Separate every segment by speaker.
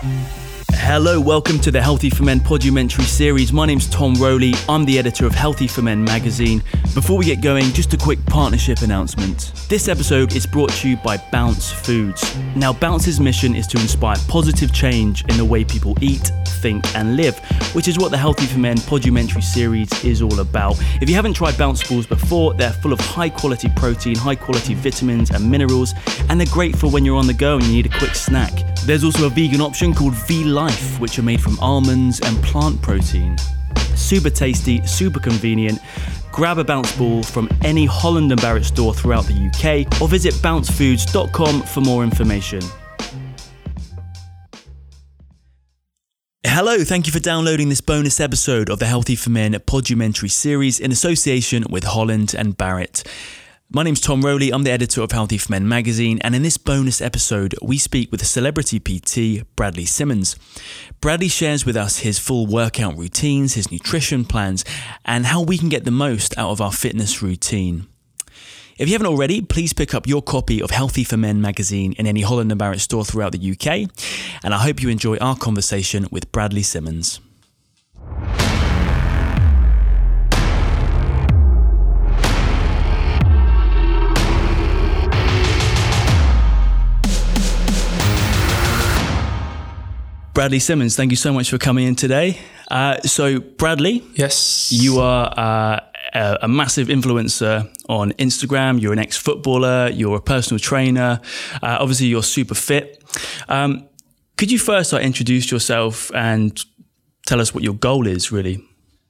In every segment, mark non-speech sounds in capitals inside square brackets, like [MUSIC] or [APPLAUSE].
Speaker 1: Mm-hmm. Hello, welcome to the Healthy for Men podumentary series. My name's Tom Rowley. I'm the editor of Healthy for Men magazine. Before we get going, just a quick partnership announcement. This episode is brought to you by Bounce Foods. Now, Bounce's mission is to inspire positive change in the way people eat, think, and live, which is what the Healthy for Men podumentary series is all about. If you haven't tried Bounce Balls before, they're full of high quality protein, high quality vitamins and minerals, and they're great for when you're on the go and you need a quick snack. There's also a vegan option called V Life, which are made from almonds and plant protein. Super tasty, super convenient. Grab a bounce ball from any Holland and Barrett store throughout the UK or visit bouncefoods.com for more information. Hello, thank you for downloading this bonus episode of the Healthy for Men podumentary series in association with Holland and Barrett. My name's Tom Rowley, I'm the editor of Healthy for Men magazine, and in this bonus episode, we speak with celebrity PT Bradley Simmons. Bradley shares with us his full workout routines, his nutrition plans, and how we can get the most out of our fitness routine. If you haven't already, please pick up your copy of Healthy for Men magazine in any Holland and Barrett store throughout the UK, and I hope you enjoy our conversation with Bradley Simmons. Bradley Simmons, thank you so much for coming in today. Uh, so, Bradley,
Speaker 2: Yes.
Speaker 1: you are uh, a, a massive influencer on Instagram. You're an ex footballer, you're a personal trainer. Uh, obviously, you're super fit. Um, could you first introduce yourself and tell us what your goal is, really?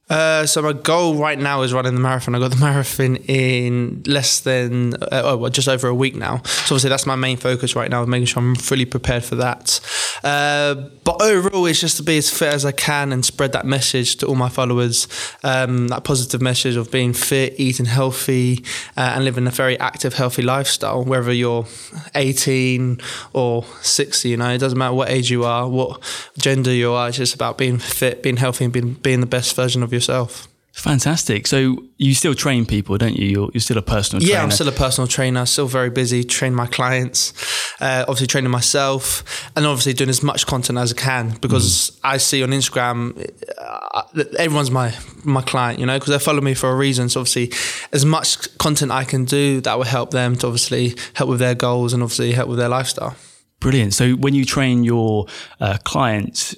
Speaker 2: Uh, so my goal right now is running the marathon. I got the [LAUGHS] marathon in less than uh, oh, well, just over a week now. So obviously that's my main focus right now, making sure I'm fully prepared for that. Uh, but overall, it's just to be as fit as I can and spread that message to all my followers. Um, that positive message of being fit, eating healthy, uh, and living a very active, healthy lifestyle. Whether you're 18 or 60, you know, it doesn't matter what age you are, what gender you are. It's just about being fit, being healthy, and being being the best version of yourself.
Speaker 1: Fantastic. So, you still train people, don't you? You're, you're still a personal trainer.
Speaker 2: Yeah, I'm still a personal trainer, still very busy, train my clients, uh, obviously training myself, and obviously doing as much content as I can because I see on Instagram, uh, everyone's my my client, you know, because they follow me for a reason. So obviously, as much content I can do that will help them to obviously help with their goals and obviously help with their lifestyle.
Speaker 1: Brilliant. So, when you train your uh, clients,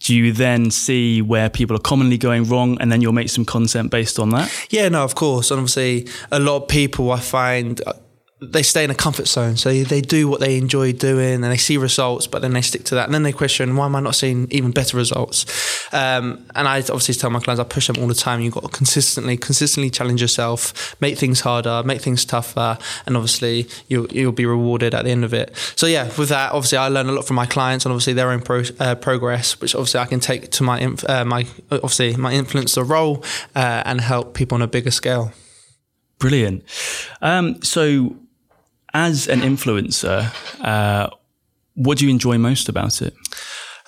Speaker 1: do you then see where people are commonly going wrong and then you'll make some content based on that?
Speaker 2: Yeah, no, of course. And obviously, a lot of people I find they stay in a comfort zone. So they do what they enjoy doing and they see results, but then they stick to that. And then they question, why am I not seeing even better results? Um, and I obviously tell my clients, I push them all the time. You've got to consistently, consistently challenge yourself, make things harder, make things tougher. And obviously, you'll, you'll be rewarded at the end of it. So yeah, with that, obviously, I learn a lot from my clients and obviously their own pro, uh, progress, which obviously I can take to my, inf- uh, my obviously my influencer role uh, and help people on a bigger scale.
Speaker 1: Brilliant. Um, so, as an influencer, uh, what do you enjoy most about it?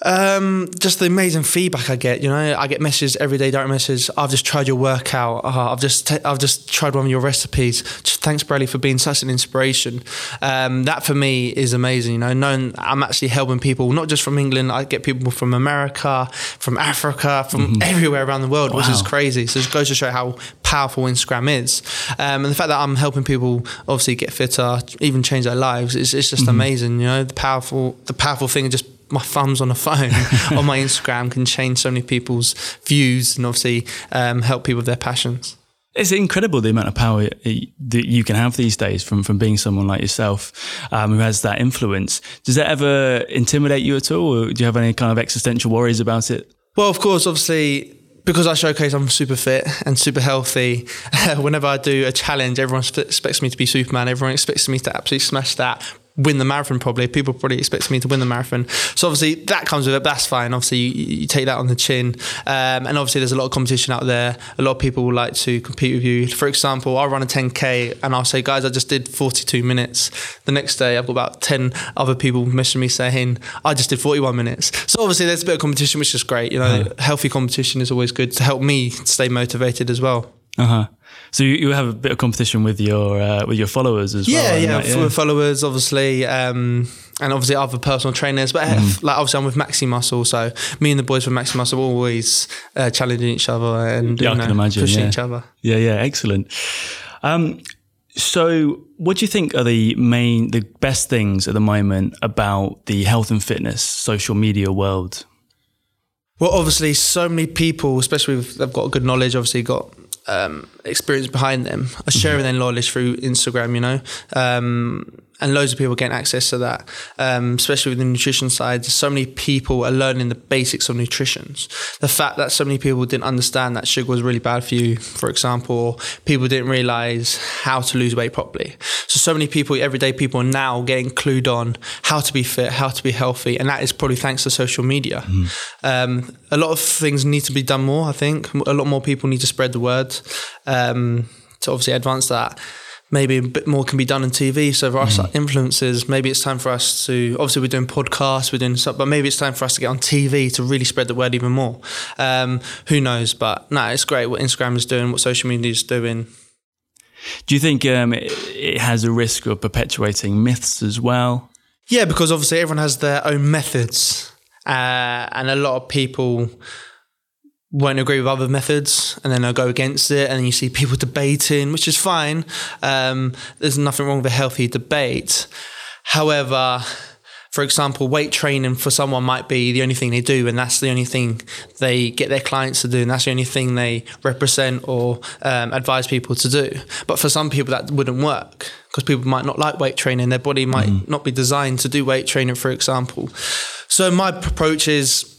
Speaker 2: Um, just the amazing feedback I get. You know, I get messages every day, direct messages. I've just tried your workout. Uh, I've just i I've just tried one of your recipes. Just thanks, Bradley, for being such an inspiration. Um, that for me is amazing. You know, knowing I'm actually helping people not just from England. I get people from America, from Africa, from everywhere around the world, which is crazy. So it goes to show how powerful Instagram is, um, and the fact that I'm helping people obviously get fitter, even change their lives. It's, it's just amazing. You know, the powerful the powerful thing is just my thumbs on a phone [LAUGHS] on my Instagram can change so many people's views and obviously um, help people with their passions.
Speaker 1: It's incredible the amount of power that you can have these days from, from being someone like yourself um, who has that influence. Does that ever intimidate you at all? Or do you have any kind of existential worries about it?
Speaker 2: Well, of course, obviously, because I showcase I'm super fit and super healthy, [LAUGHS] whenever I do a challenge, everyone expects me to be Superman. Everyone expects me to absolutely smash that, win the marathon probably. People probably expect me to win the marathon. So obviously that comes with it. That's fine. Obviously you, you take that on the chin. Um, and obviously there's a lot of competition out there. A lot of people would like to compete with you. For example, I'll run a 10K and I'll say, guys, I just did 42 minutes. The next day I've got about 10 other people messaging me saying, I just did 41 minutes. So obviously there's a bit of competition, which is great. You know, healthy competition is always good to help me stay motivated as well.
Speaker 1: Uh huh. So you, you have a bit of competition with your uh, with your followers as
Speaker 2: yeah,
Speaker 1: well.
Speaker 2: yeah,
Speaker 1: right?
Speaker 2: with followers, obviously, um, and obviously other personal trainers. But mm. like obviously, I'm with Maximuscle, so me and the boys from Maximuscle are always uh, challenging each other and
Speaker 1: Yeah, I
Speaker 2: you
Speaker 1: can
Speaker 2: know,
Speaker 1: imagine,
Speaker 2: pushing
Speaker 1: yeah.
Speaker 2: each other.
Speaker 1: Yeah, yeah, excellent. Um, so, what do you think are the main, the best things at the moment about the health and fitness social media world?
Speaker 2: Well, obviously, so many people, especially if they've got good knowledge, obviously got um, experience behind them, sharing their knowledge through Instagram. You know, um, and loads of people getting access to that, um, especially with the nutrition side. So many people are learning the basics of nutrition. The fact that so many people didn't understand that sugar was really bad for you, for example, people didn't realize how to lose weight properly. So, so many people, everyday people, are now getting clued on how to be fit, how to be healthy, and that is probably thanks to social media. Um, a lot of things need to be done more. I think a lot more people need to spread the word um, to obviously advance that maybe a bit more can be done on TV. So for us influencers, maybe it's time for us to obviously we're doing podcasts, we're doing stuff, but maybe it's time for us to get on TV to really spread the word even more. Um, who knows? But no, it's great what Instagram is doing, what social media is doing.
Speaker 1: Do you think um, it, it has a risk of perpetuating myths as well?
Speaker 2: Yeah, because obviously everyone has their own methods, uh, and a lot of people won't agree with other methods and then they'll go against it and you see people [LAUGHS] debating which is fine. Um, there's nothing wrong with a healthy debate. However for example weight training for someone might be the only thing they do and that's the only thing they get their clients to do and that's the only thing they represent or um, advise people to do. But for some people that wouldn't work because people might not like weight training. Their body might mm. not be designed to do weight training for example. So my approach is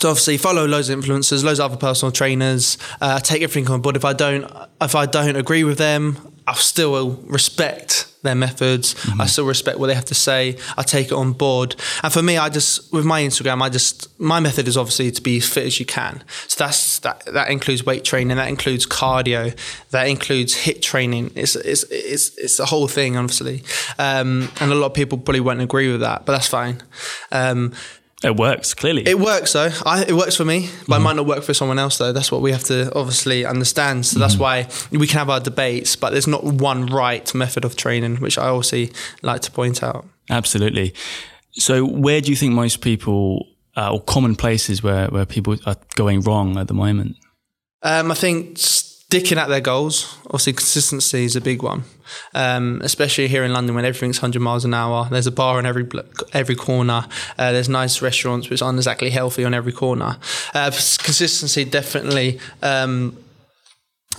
Speaker 2: to obviously follow loads of influencers, loads of other personal trainers, uh, take everything on board. If I don't, if I don't agree with them, I still respect their methods. Mm-hmm. I still respect what they have to say. I take it on board. And for me, I just with my Instagram, I just my method is obviously to be as fit as you can. So that's that that includes weight training, that includes cardio, that includes HIIT training. It's it's it's it's the whole thing, obviously. Um, and a lot of people probably won't agree with that, but that's fine. Um,
Speaker 1: it works clearly.
Speaker 2: It works though. I, it works for me, but mm-hmm. it might not work for someone else though. That's what we have to obviously understand. So mm-hmm. that's why we can have our debates, but there's not one right method of training, which I also like to point out.
Speaker 1: Absolutely. So where do you think most people uh, or common places where where people are going wrong at the moment?
Speaker 2: Um, I think sticking at their goals. Obviously, consistency is a big one, um, especially here in London when everything's 100 miles an hour. There's a bar in every every corner. Uh, there's nice restaurants which aren't exactly healthy on every corner. Uh, consistency definitely. Um,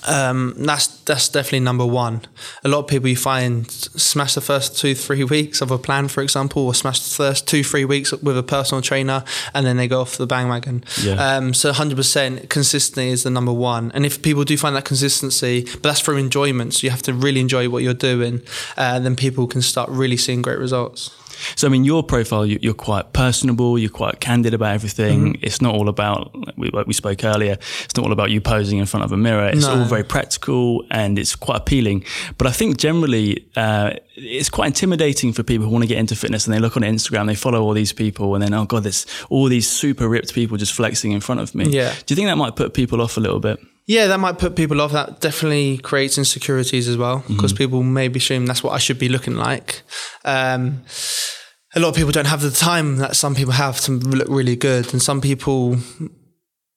Speaker 2: um, that's that's definitely number one. A lot of people you find smash the first two three weeks of a plan, for example, or smash the first two three weeks with a personal trainer, and then they go off the bandwagon.
Speaker 1: Yeah.
Speaker 2: Um, so 100 percent consistency is the number one. And if people do find that consistency, but that's through enjoyment, so you have to really enjoy what you're doing, uh, and then people can start really seeing great results.
Speaker 1: So, I mean, your profile, you're quite personable, you're quite candid about everything. Mm-hmm. It's not all about, like we spoke earlier, it's not all about you posing in front of a mirror. It's no. all very practical and it's quite appealing. But I think generally, uh, it's quite intimidating for people who want to get into fitness and they look on Instagram, they follow all these people, and then, oh God, there's all these super ripped people just flexing in front of me.
Speaker 2: Yeah.
Speaker 1: Do you think that might put people off a little bit?
Speaker 2: Yeah, that might put people off. That definitely creates insecurities as well because mm-hmm. people maybe assume that's what I should be looking like. Um, a lot of people don't have the time that some people have to look really good, and some people,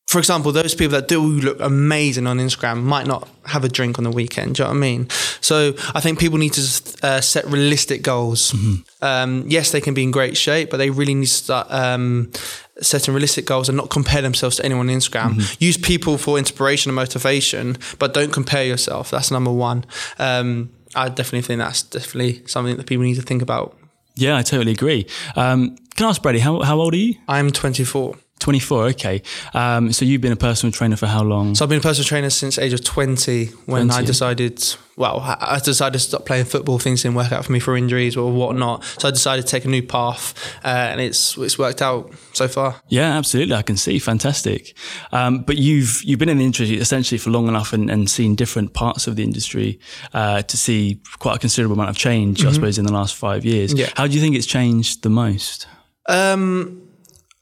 Speaker 2: for example, those people that do look amazing on Instagram might not have a drink on the weekend. Do you know what I mean? So I think people need to uh, set realistic goals. Mm-hmm. Um, yes, they can be in great shape, but they really need to start. Um, setting realistic goals and not compare themselves to anyone on Instagram. Mm-hmm. Use people for inspiration and motivation, but don't compare yourself. That's number one. Um, I definitely think that's definitely something that people need to think about.
Speaker 1: Yeah, I totally agree. Um, can I ask Brady, how, how old are you?
Speaker 2: I'm 24.
Speaker 1: 24, okay. Um, so you've been a personal trainer for how long?
Speaker 2: So I've been a personal trainer since age of 20 when 20. I decided, well, I decided to stop playing football. Things didn't work out for me for injuries or whatnot. So I decided to take a new path uh, and it's it's worked out so far.
Speaker 1: Yeah, absolutely. I can see. Fantastic. Um, but you've you've been in the industry essentially for long enough and, and seen different parts of the industry uh, to see quite a considerable amount of change, mm-hmm. I suppose, in the last five years.
Speaker 2: Yeah.
Speaker 1: How do you think it's changed the most?
Speaker 2: Um,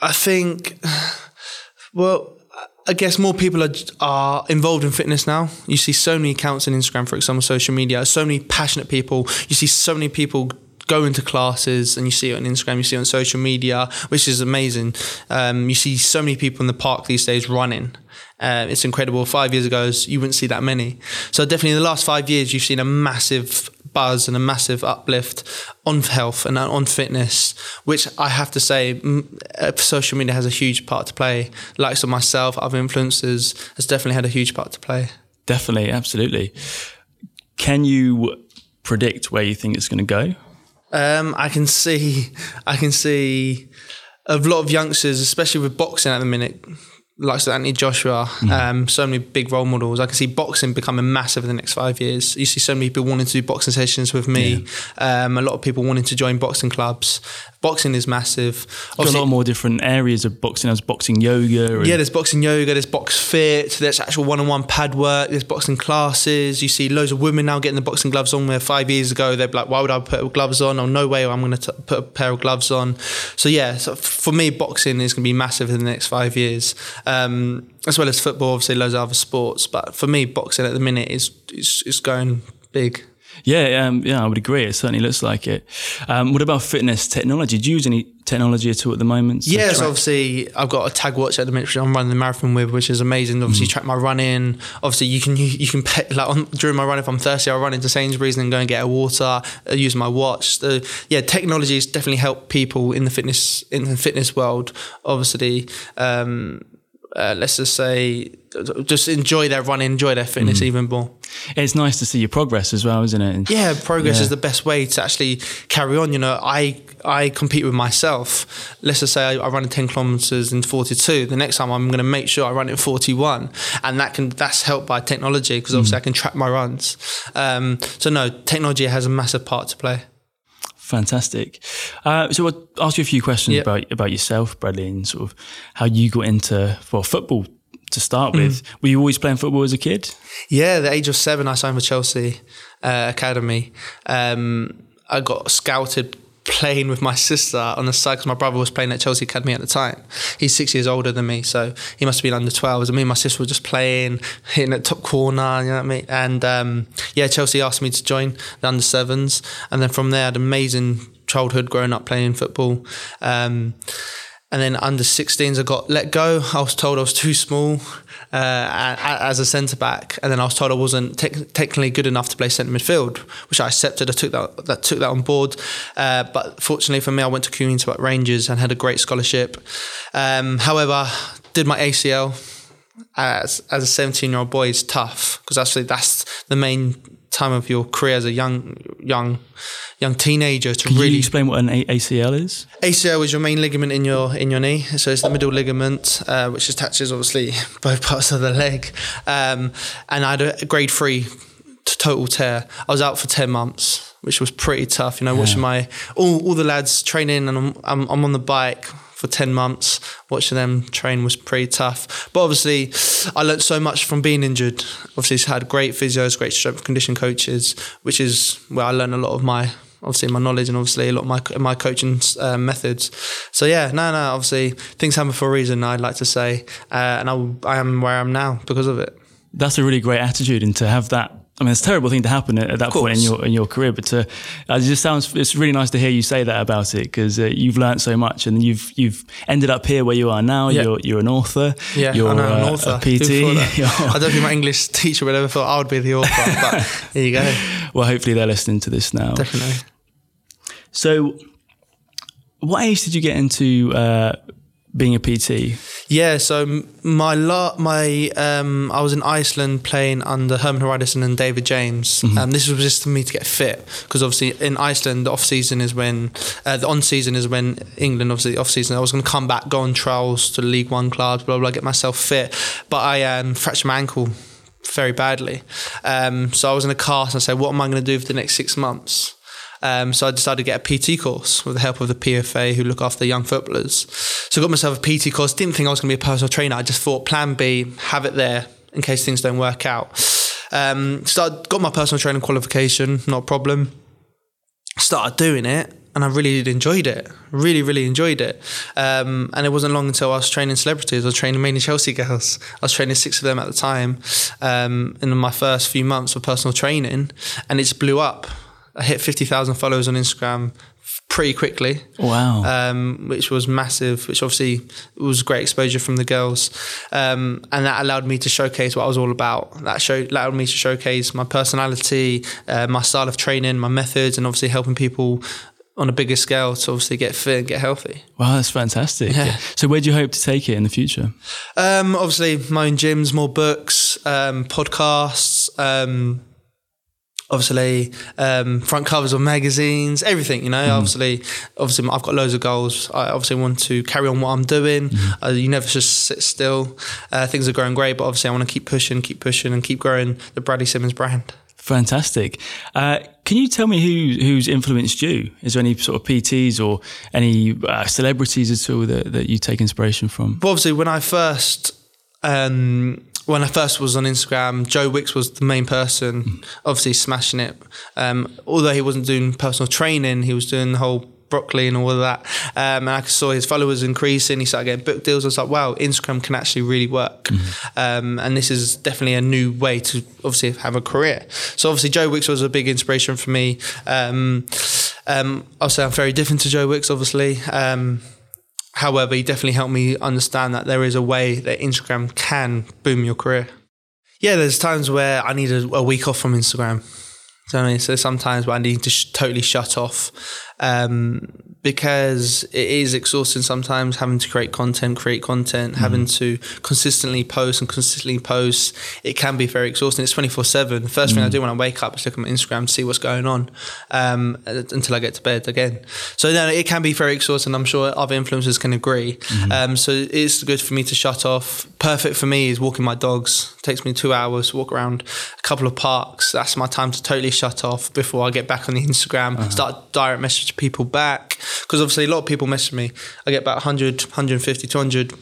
Speaker 2: I think, well, I guess more people are, are involved in fitness now. You see so many accounts on Instagram, for example, social media, so many passionate people. You see so many people go into classes and you see it on Instagram, you see it on social media, which is amazing. Um, you see so many people in the park these days running. Uh, it's incredible. Five years ago, you wouldn't see that many. So definitely in the last five years, you've seen a massive buzz and a massive uplift on health and on fitness, which I have to say, uh, social media has a huge part to play. Likes of myself, other influencers, has definitely had a huge part to play.
Speaker 1: Definitely, absolutely. Can you predict where you think it's going to go?
Speaker 2: Um, I can see, I can see a lot of youngsters, especially with boxing at the minute, like Anthony Joshua, mm. um, so many big role models. I can see boxing becoming massive in the next five years. You see so many people wanting to do boxing sessions with me. Yeah. Um, a lot of people wanting to join boxing clubs boxing is massive.
Speaker 1: Obviously, a lot more different areas of boxing. There's boxing yoga.
Speaker 2: yeah, there's boxing yoga. There's box fit. There's actual one-on-one pad work. There's boxing classes. You see loads of women now getting the boxing gloves on. Where five years ago they'd be like, "Why would I put gloves on? Oh, no way! I'm going to put a pair of gloves on." So yeah, so for me, boxing is going to be massive in the next five years, um, as well as football. Obviously, loads of other sports, but for me, boxing at the minute is is, is going big.
Speaker 1: Yeah, um, yeah, I would agree. It certainly looks like it. Um, what about fitness technology? Do you use any technology at all at the moment?
Speaker 2: Yes, so obviously I've got a tag watch at the minute which I'm running the marathon with, which is amazing. Obviously, mm. track my running. Obviously, you can you, you can pay, like on, during my run if I'm thirsty, I'll run into Sainsbury's and then go and get a water. I use my watch. So, yeah, technology has definitely helped people in the fitness in the fitness world. Obviously. Um, uh, let's just say, just enjoy their running, enjoy their fitness mm. even more.
Speaker 1: It's nice to see your progress as well, isn't it?
Speaker 2: Yeah, progress yeah. is the best way to actually carry on. You know, I I compete with myself. Let's just say I, I run 10 kilometers in 42. The next time I'm going to make sure I run it 41, and that can that's helped by technology because obviously mm. I can track my runs. Um, so no, technology has a massive part to play.
Speaker 1: Fantastic. Uh, so I'll ask you a few questions yep. about about yourself, Bradley, and sort of how you got into well football to start with. Mm. Were you always playing football as a kid?
Speaker 2: Yeah, the age of seven, I signed for Chelsea uh, Academy. Um, I got scouted playing with my sister on the side because my brother was playing at Chelsea Academy at the time. He's six years older than me, so he must have been under 12s. And me and my sister were just playing, hitting at top corner, you know what I mean? And um, yeah, Chelsea asked me to join the under sevens. And then from there, I had amazing childhood growing up playing football. Um, and then under 16s, I got let go. I was told I was too small uh, as a centre back, and then I was told I wasn't te- technically good enough to play centre midfield, which I accepted. I took that, that took that on board. Uh, but fortunately for me, I went to Queen's Park Rangers and had a great scholarship. Um, however, did my ACL as as a 17 year old boy is tough because actually that's the main time of your career as a young young young teenager to
Speaker 1: Can
Speaker 2: really
Speaker 1: you explain what an ACL is.
Speaker 2: ACL is your main ligament in your in your knee, so it's the middle ligament uh, which attaches obviously [LAUGHS] both parts of the leg. Um, and I had a grade three total tear. I was out for ten months, which was pretty tough. You know, yeah. watching my all all the lads training, and I'm, I'm, I'm on the bike for 10 months. Watching them train was pretty tough. But obviously, I learned so much from being injured. Obviously, had great physios, great strength condition coaches, which is where I learned a lot of my obviously my knowledge and obviously a lot of my my coaching uh, methods. So yeah, no, no, obviously things happen for a reason. I'd like to say, uh, and I, I am where I am now because of it.
Speaker 1: That's a really great attitude, and to have that I mean, it's a terrible thing to happen at, at that point in your in your career, but to, uh, it just sounds. It's really nice to hear you say that about it because uh, you've learned so much and you've you've ended up here where you are now. Yeah. You're you're an author.
Speaker 2: Yeah,
Speaker 1: you're
Speaker 2: I know, an uh, author.
Speaker 1: A PT. [LAUGHS]
Speaker 2: I don't think my English teacher would ever thought I would be the author, but [LAUGHS] there you go.
Speaker 1: Well, hopefully they're listening to this now.
Speaker 2: Definitely.
Speaker 1: So, what age did you get into uh, being a PT?
Speaker 2: Yeah, so my la- my um, I was in Iceland playing under Hermann Hreiðarsson and David James. Mm-hmm. Um, this was just for me to get fit because obviously in Iceland the off season is when uh, the on season is when England obviously off season. I was going to come back, go on trials to League One clubs, blah blah, get myself fit. But I um, fractured my ankle very badly. Um, so I was in a cast and I said, what am I going to do for the next six months? Um, so I decided to get a PT course with the help of the PFA who look after young footballers. So I got myself a PT course. Didn't think I was going to be a personal trainer. I just thought plan B, have it there in case things don't work out. Um, started, got my personal training qualification, not a problem. Started doing it and I really enjoyed it. Really, really enjoyed it. Um, and it wasn't long until I was training celebrities. I was training mainly Chelsea girls. I was training six of them at the time um, in my first few months of personal training, and it just blew up. I hit fifty thousand followers on Instagram pretty quickly.
Speaker 1: Wow.
Speaker 2: Um, which was massive, which obviously was great exposure from the girls. Um, and that allowed me to showcase what I was all about. That show, allowed me to showcase my personality, uh, my style of training, my methods, and obviously helping people on a bigger scale to obviously get fit and get healthy.
Speaker 1: Wow, that's fantastic. Yeah. So where do you hope to take it in the future?
Speaker 2: Um, obviously my own gyms, more books, um, podcasts, um, obviously um, front covers of magazines, everything. You know, mm. obviously, obviously, I've got loads of goals. I obviously want to carry on what I'm doing. Mm. Uh, you never just sit still. Uh, things are growing great, but obviously, I want to keep pushing, keep pushing, and keep growing the Bradley Simmons brand.
Speaker 1: Fantastic. Uh, can you tell me who who's influenced you? Is there any sort of PTs or any uh, celebrities at all that, that you take inspiration from?
Speaker 2: Well, obviously, when I first um, when I first was on Instagram, Joe Wicks was the main person, mm. obviously smashing it. Um, although he wasn't doing personal training, he was doing the whole broccoli and all of that. Um, and I saw his followers increasing. He started getting book deals. I was like, wow, Instagram can actually really work. Mm-hmm. Um, and this is definitely a new way to obviously have a career. So obviously Joe Wicks was a big inspiration for me. Um, um, say I'm very different to Joe Wicks, obviously. Um, However, he definitely helped me understand that there is a way that Instagram can boom your career. Yeah, there's times where I need a, a week off from Instagram. So, sometimes where I need to sh- totally shut off. Um, because it is exhausting sometimes having to create content, create content, mm-hmm. having to consistently post and consistently post. It can be very exhausting. It's 24 7. The 1st mm-hmm. thing I mm. do when I wake up is look at my Instagram to see what's going on um, until I get to bed again. So then it can be very exhausting. I'm sure other influencers can agree. Mm-hmm. Um, so it's good for me to shut off. Perfect for me is walking my dogs. It takes me two hours to walk around a couple of parks. That's my time to totally shut off before I get back on the Instagram, uh-huh. start direct message people back because obviously a lot of people message me. I get about 100, 150, 200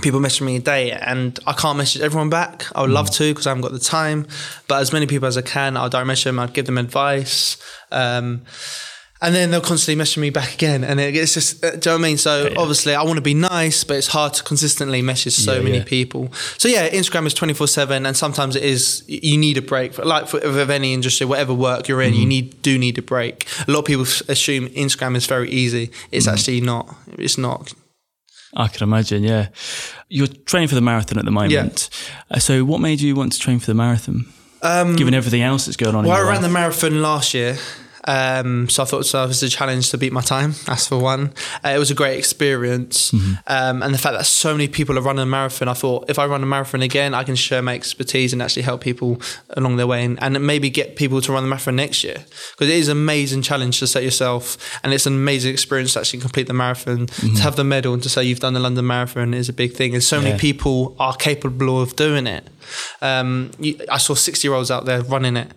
Speaker 2: people message me a day and I can't message everyone back. I would mm. love to because I haven't got the time, but as many people as I can, I'll direct message them, I'd give them advice. Um, and then they'll constantly message me back again, and it's just, uh, do you know what I mean? So yeah. obviously, I want to be nice, but it's hard to consistently message so yeah, many yeah. people. So yeah, Instagram is twenty four seven, and sometimes it is you need a break. Like for, of any industry, whatever work you're in, mm-hmm. you need do need a break. A lot of people assume Instagram is very easy. It's mm-hmm. actually not. It's not.
Speaker 1: I can imagine. Yeah, you're training for the marathon at the moment. Yeah. Uh, so, what made you want to train for the marathon? Um, Given everything else that's going on.
Speaker 2: Well,
Speaker 1: I
Speaker 2: ran
Speaker 1: life?
Speaker 2: the marathon last year. Um, so I thought so it was a challenge to beat my time. That's for one. Uh, it was a great experience, mm-hmm. um, and the fact that so many people are running a marathon. I thought if I run a marathon again, I can share my expertise and actually help people along their way, and, and maybe get people to run the marathon next year because it is an amazing challenge to set yourself, and it's an amazing experience to actually complete the marathon. Mm-hmm. To have the medal and to say you've done the London Marathon is a big thing, and so yeah. many people are capable of doing it. Um, you, I saw 60 year olds out there running it.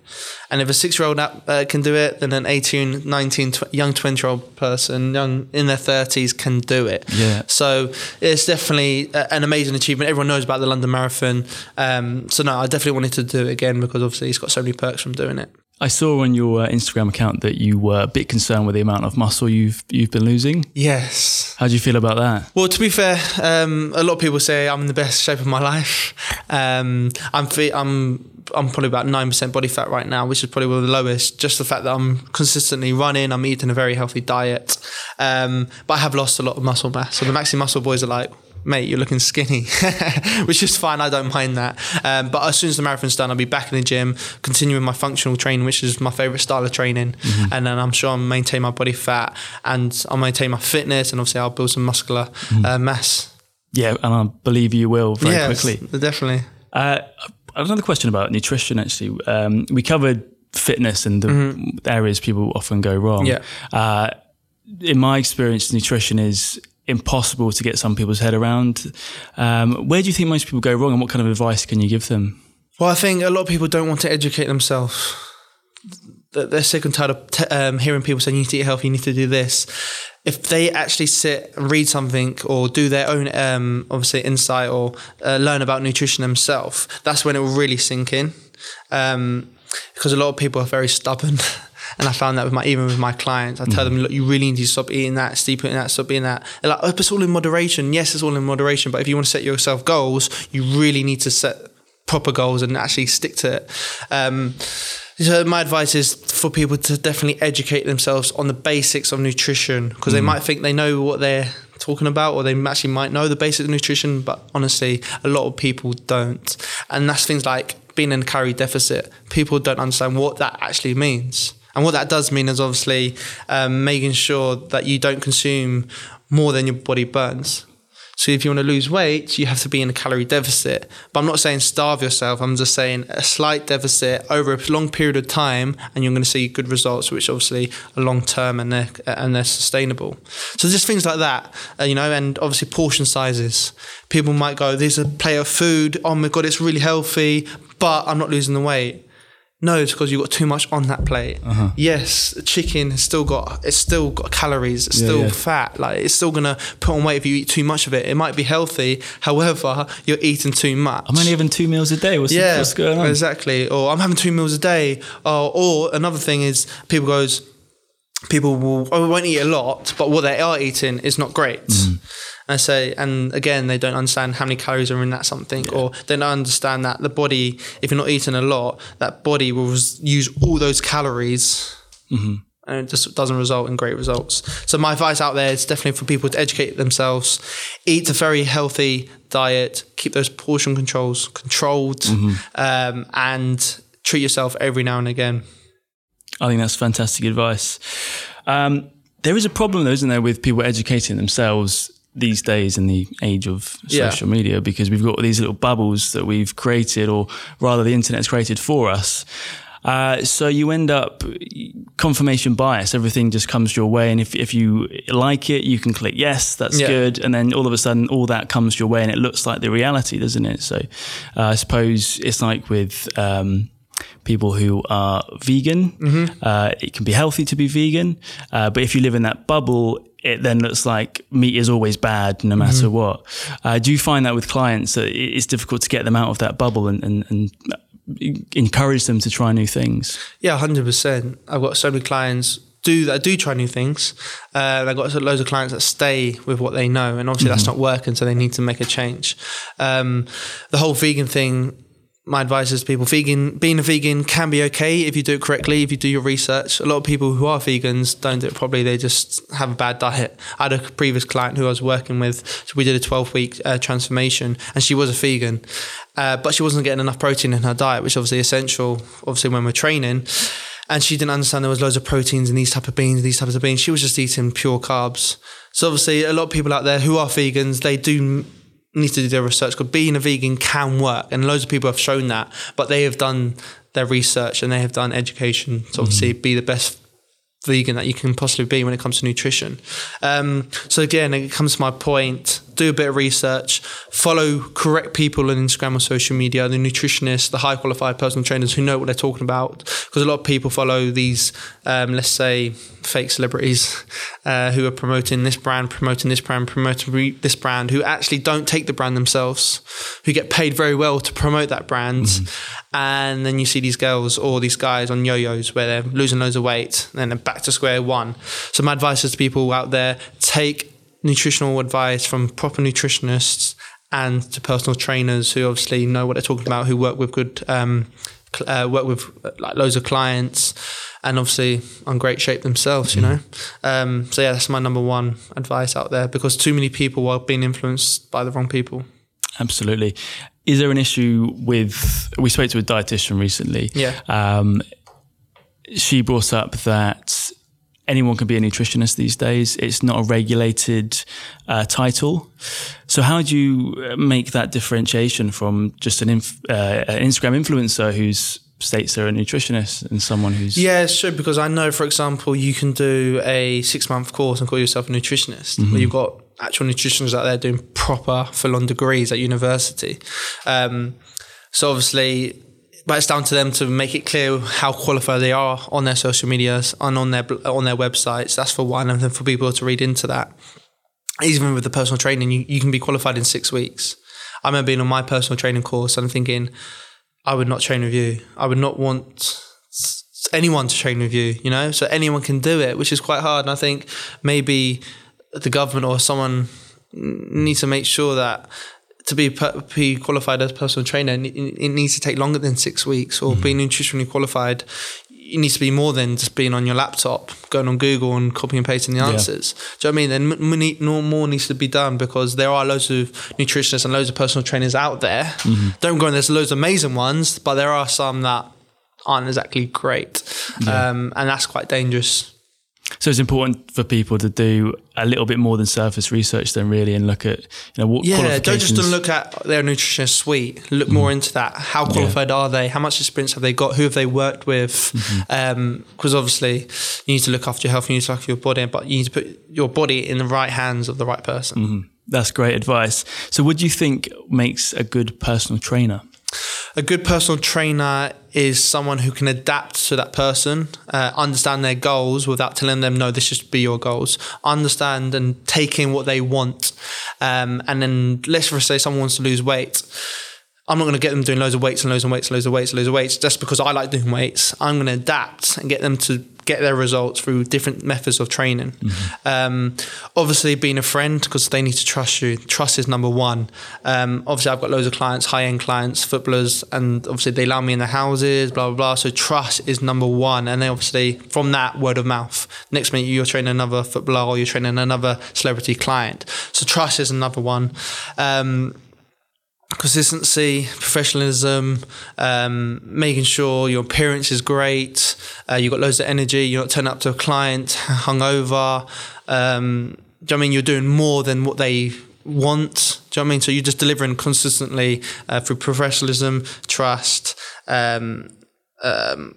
Speaker 2: And if a six year old uh, can do it, then an 18, 19, tw- young 20 year old person, young in their 30s, can do it.
Speaker 1: Yeah.
Speaker 2: So it's definitely a, an amazing achievement. Everyone knows about the London Marathon. Um, so no, I definitely wanted to do it again because obviously it's got so many perks from doing it.
Speaker 1: I saw on your uh, Instagram account that you were a bit concerned with the amount of muscle you've you've been losing.
Speaker 2: Yes.
Speaker 1: How do you feel about that?
Speaker 2: Well, to be fair, um, a lot of people say I'm in the best shape of my life. Um, I'm fit. I'm I'm probably about nine percent body fat right now, which is probably one of the lowest. Just the fact that I'm consistently running, I'm eating a very healthy diet, um, but I have lost a lot of muscle mass. So the Maximuscle boys are like, mate, you're looking skinny, [LAUGHS] which is fine. I don't mind that. Um, but as soon as the marathon's done, I'll be back in the gym, continuing my functional training, which is my favorite style of training. Mm-hmm. And then I'm sure I'll maintain my body fat and I'll maintain my fitness and obviously I'll build some muscular mm-hmm. uh, mass.
Speaker 1: Yeah, and I believe you will very yes, quickly.
Speaker 2: Definitely.
Speaker 1: Uh, I have another question about nutrition, actually. Um, we covered fitness and the mm-hmm. areas people often go wrong.
Speaker 2: Yeah. Uh,
Speaker 1: in my experience, nutrition is impossible to get some people's head around. Um, where do you think most people go wrong, and what kind of advice can you give them?
Speaker 2: Well, I think a lot of people don't want to educate themselves. They're sick and tired of t- um, hearing people saying you need to eat healthy, you need to do this. If they actually sit and read something or do their own, um, obviously, insight or uh, learn about nutrition themselves, that's when it will really sink in. Um, because a lot of people are very stubborn [LAUGHS] And I found that with my even with my clients, I tell them, look, you really need to stop eating that, stop eating that, stop eating that. They're like, oh, it's all in moderation. Yes, it's all in moderation, but if you want to set yourself goals, you really need to set proper goals and actually stick to it. Um, so my advice is for people to definitely educate themselves on the basics of nutrition because they might think they know what they're talking about or they actually might know the basics of nutrition but honestly a lot of people don't and that's things like being in a calorie deficit people don't understand what that actually means and what that does mean is obviously um, making sure that you don't consume more than your body burns so if you want to lose weight, you have to be in a calorie deficit. But I'm not saying starve yourself. I'm just saying a slight deficit over a long period of time, and you're going to see good results, which obviously are long term and they're and they're sustainable. So just things like that, uh, you know, and obviously portion sizes. People might go, "There's a plate of food. Oh my god, it's really healthy, but I'm not losing the weight." No, it's because you've got too much on that plate.
Speaker 1: Uh-huh.
Speaker 2: Yes, chicken has still got it's still got calories, it's
Speaker 1: Yeah,
Speaker 2: still
Speaker 1: yeah.
Speaker 2: fat. Like it's still gonna put on weight if you eat too much of it. It might be healthy, however, you're eating too much.
Speaker 1: I'm only having two meals a day. What's,
Speaker 2: yeah,
Speaker 1: what's going on?
Speaker 2: exactly. Or I'm having two meals a day. Or, or another thing is people goes, people will oh, won't eat a lot, but what they are eating is not great.
Speaker 1: Mm.
Speaker 2: And say, and again, they don't understand how many calories are in that something, or they don't understand that the body, if you're not eating a lot, that body will use all those calories.
Speaker 1: Mm-hmm.
Speaker 2: And it just doesn't result in great results. So my advice out there is definitely for people to educate themselves, eat a very healthy diet, keep those portion controls controlled,
Speaker 1: Mm-hmm.
Speaker 2: um, and treat yourself every now and again.
Speaker 1: I think that's fantastic advice. Um, there is a problem, though, isn't there, with people educating themselves these days in the age of
Speaker 2: Yeah.
Speaker 1: social media because we've got these little bubbles that we've created, or rather, the internet's created for us. Uh, so you end up confirmation bias. Everything just comes your way, and if if you like it, you can click yes, that's
Speaker 2: Yeah.
Speaker 1: good, and then all of a sudden, all that comes your way, and it looks like the reality, doesn't it? So uh, I suppose it's like with. Um, people who are vegan. Uh, it can be healthy to be vegan, uh, but if you live in that bubble, it then looks like meat is always bad no matter what. Uh, do you find that with clients that it's difficult to get them out of that bubble and, and, and encourage them to try new things?
Speaker 2: Yeah, hundred percent. I've got so many clients do that do try new things. Uh, I've got loads of clients that stay with what they know, and obviously that's not working, so they need to make a change. Um, the whole vegan thing. My advice is to people vegan being a vegan can be okay if you do it correctly, if you do your research. A lot of people who are vegans don't do it properly, they just have a bad diet. I had a previous client who I was working with, so we did a 12 week uh, transformation and she was a vegan, uh, but she wasn't getting enough protein in her diet, which is obviously essential, obviously when we're training and she didn't understand there was loads of proteins in these type of beans, these types of beans. She was just eating pure carbs. So obviously, a lot of people out there who are vegans, they do need to do their research because being a vegan can work, and loads of people have shown that. But they have done their research and they have done education to obviously be the best vegan that you can possibly be when it comes to nutrition. Um, so again, it comes to my point. Do a bit of research. Follow correct people on Instagram or social media. The nutritionists, the high qualified personal trainers who know what they're talking about. Because a lot of people follow these, um, let's say, fake celebrities uh, who are promoting this brand, promoting this brand, promoting re- this brand, who actually don't take the brand themselves, who get paid very well to promote that brand. And then you see these girls or these guys on yo-yos where they're losing loads of weight and then they're back to square one. So my advice is to people out there, take nutritional advice from proper nutritionists and to personal trainers who obviously know what they're talking about, who work with good, um, uh, work with uh, like loads of clients and obviously on great shape themselves, you know? Um, so yeah, that's my number one advice out there because too many people are being influenced by the wrong people.
Speaker 1: Absolutely. Is there an issue with? We spoke to a dietitian recently.
Speaker 2: Yeah.
Speaker 1: Um, she brought up that anyone can be a nutritionist these days. It's not a regulated uh, title. So how do you uh, make that differentiation from just an, inf- uh, an Instagram influencer who's states they're a nutritionist and someone who's
Speaker 2: Yeah, it's true because I know, for example, you can do a six month course and call yourself a nutritionist,
Speaker 1: Mm-hmm.
Speaker 2: where you've got actual nutritionists out there doing proper full on degrees at university. Um, so obviously, but it's down to them to make it clear how qualified they are on their social medias and on their on their websites. That's for one, and then for people to read into that. Even with the personal training, you, you can be qualified in six weeks. I remember being on my personal training course and thinking, I would not train with you. I would not want anyone to train with you, you know, so anyone can do it, which is quite hard. And I think maybe the government or someone needs to make sure that to be, be qualified as personal trainer, it needs to take longer than six weeks, or mm-hmm. being nutritionally qualified, it needs to be more than just being on your laptop, going on Google and copying and pasting the answers. Yeah. Do you know what I mean? Then more needs to be done because there are loads of nutritionists and loads of personal trainers out there. Mm-hmm. Don't go and there's loads of amazing ones, but there are some that aren't exactly great, yeah. um, and that's quite dangerous.
Speaker 1: So it's important for people to do a little bit more than surface research, then really, and look at you know what.
Speaker 2: Yeah, don't just look at their nutritionist suite. Look mm. more into that. How qualified yeah. are they? How much experience have they got? Who have they worked with? Because mm-hmm. um, obviously, you need to look after your health. You need to look after your body, but you need to put your body in the right hands of the right person.
Speaker 1: Mm-hmm. That's great advice. So, what do you think makes a good personal trainer?
Speaker 2: A good personal trainer is someone who can adapt to that person, uh, understand their goals without telling them, no, this should be your goals. Understand and take in what they want. Um, and then let's say someone wants to lose weight. I'm not going to get them doing loads of weights and loads of weights and loads of weights and loads of weights just because I like doing weights. I'm going to adapt and get them to get their results through different methods of training. Mm-hmm. Um, obviously, being a friend because they need to trust you. Trust is number one. Um, obviously, I've got loads of clients, high end clients, footballers, and obviously they allow me in their houses, blah blah blah. So trust is number one, and then obviously from that word of mouth. Next minute you're training another footballer or you're training another celebrity client. So trust is another one. Um, consistency, professionalism, um, making sure your appearance is great, uh, you've got loads of energy, you're not turning up to a client [LAUGHS] hungover. Um, do you know I mean you're doing more than what they want? Do you know I mean? So you're just delivering consistently uh, through professionalism, trust, um, um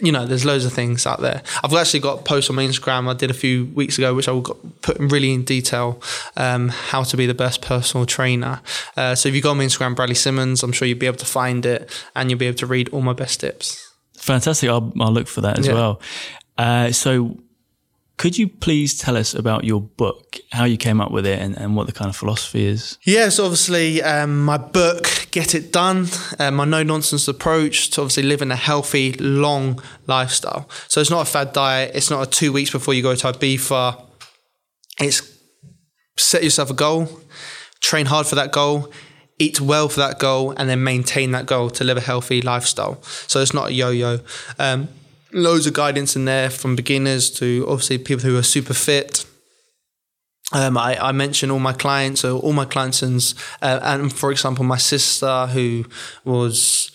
Speaker 2: you know, there's loads of things out there. I've actually got posts on my Instagram I did a few weeks ago, which I will put really in detail um, how to be the best personal trainer. Uh, so if you go on my Instagram, Bradley Simmons, I'm sure you'll be able to find it and you'll be able to read all my best tips.
Speaker 1: Fantastic. I'll, I'll look for that as yeah. well. Uh, so could you please tell us about your book, how you came up with it, and, and what the kind of philosophy is?
Speaker 2: Yes, obviously, um, my book, Get It Done, uh, my no nonsense approach to obviously living a healthy, long lifestyle. So it's not a fad diet, it's not a two weeks before you go to Ibiza. It's set yourself a goal, train hard for that goal, eat well for that goal, and then maintain that goal to live a healthy lifestyle. So it's not a yo yo. Um, loads of guidance in there from beginners to obviously people who are super fit. Um, I, I mentioned all my clients, so all my clients, and, uh, and for example, my sister who was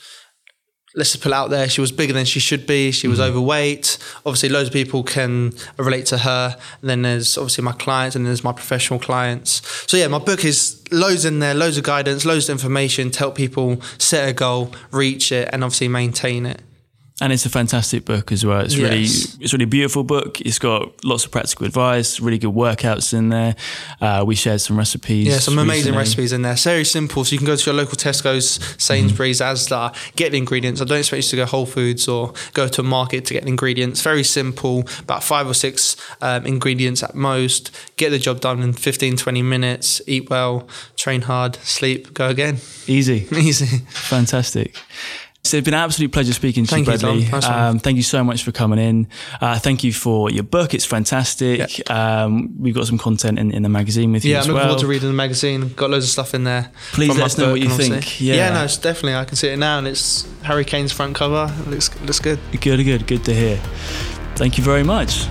Speaker 2: let's just put out there, she was bigger than she should be. She was mm overweight. Obviously, loads of people can relate to her. And then there's obviously my clients, and there's my professional clients. So yeah, my book is loads in there, loads of guidance, loads of information to help people set a goal, reach it, and obviously maintain it
Speaker 1: and it's a fantastic book as well. It's yes. really it's really a beautiful book. It's got lots of practical advice, really good workouts in there. Uh, we shared some recipes.
Speaker 2: Yeah, some amazing recently. recipes in there. It's very simple, so you can go to your local Tesco's, Sainsbury's, mm-hmm. Asda, get the ingredients. I don't expect you to go Whole Foods or go to a market to get the ingredients. Very simple, about five or six um, ingredients at most. Get the job done in 15, 20 minutes. Eat well, train hard, sleep, go again.
Speaker 1: Easy, [LAUGHS]
Speaker 2: easy,
Speaker 1: fantastic. So it's been an absolute pleasure speaking to thank you, Bradley. You, um, thank you so much for coming in. Uh, thank you for your book. It's fantastic. Yeah. Um, we've got some content in, in the magazine with you
Speaker 2: yeah, I'm looking forward to reading the magazine. Got loads of stuff in there.
Speaker 1: Please let us know what you think.
Speaker 2: Yeah. yeah, no, it's definitely. I can see it now, and it's Harry Kane's front cover. It looks looks good.
Speaker 1: Good, good, good to hear. Thank you very much.